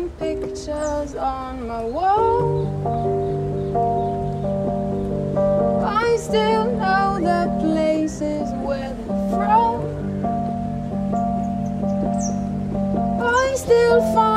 some pictures on my wall. I still know the places where they're from. I still find.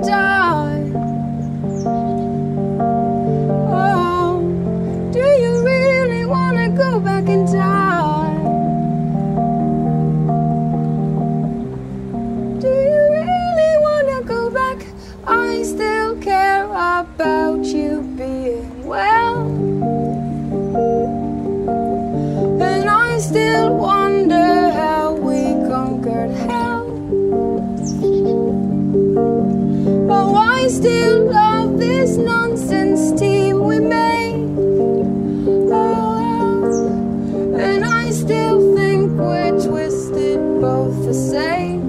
and. both the same.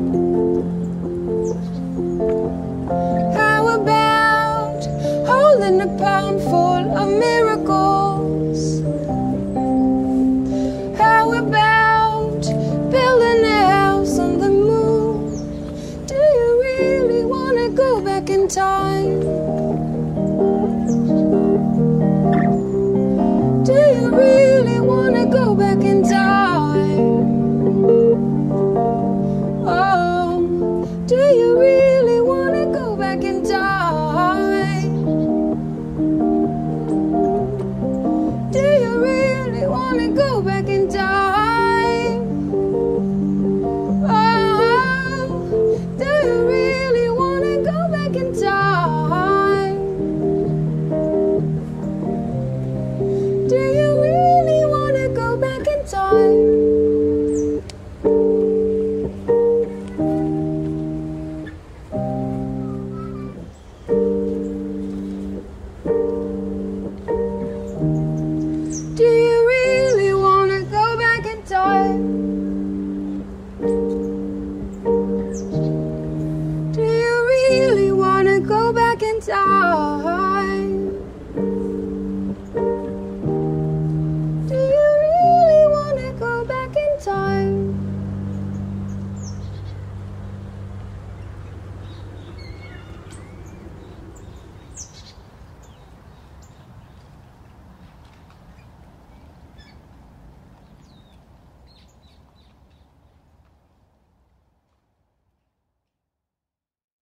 How about holding a pound full of miracles? How about building a house on the moon? Do you really want to go back in time? wanna go.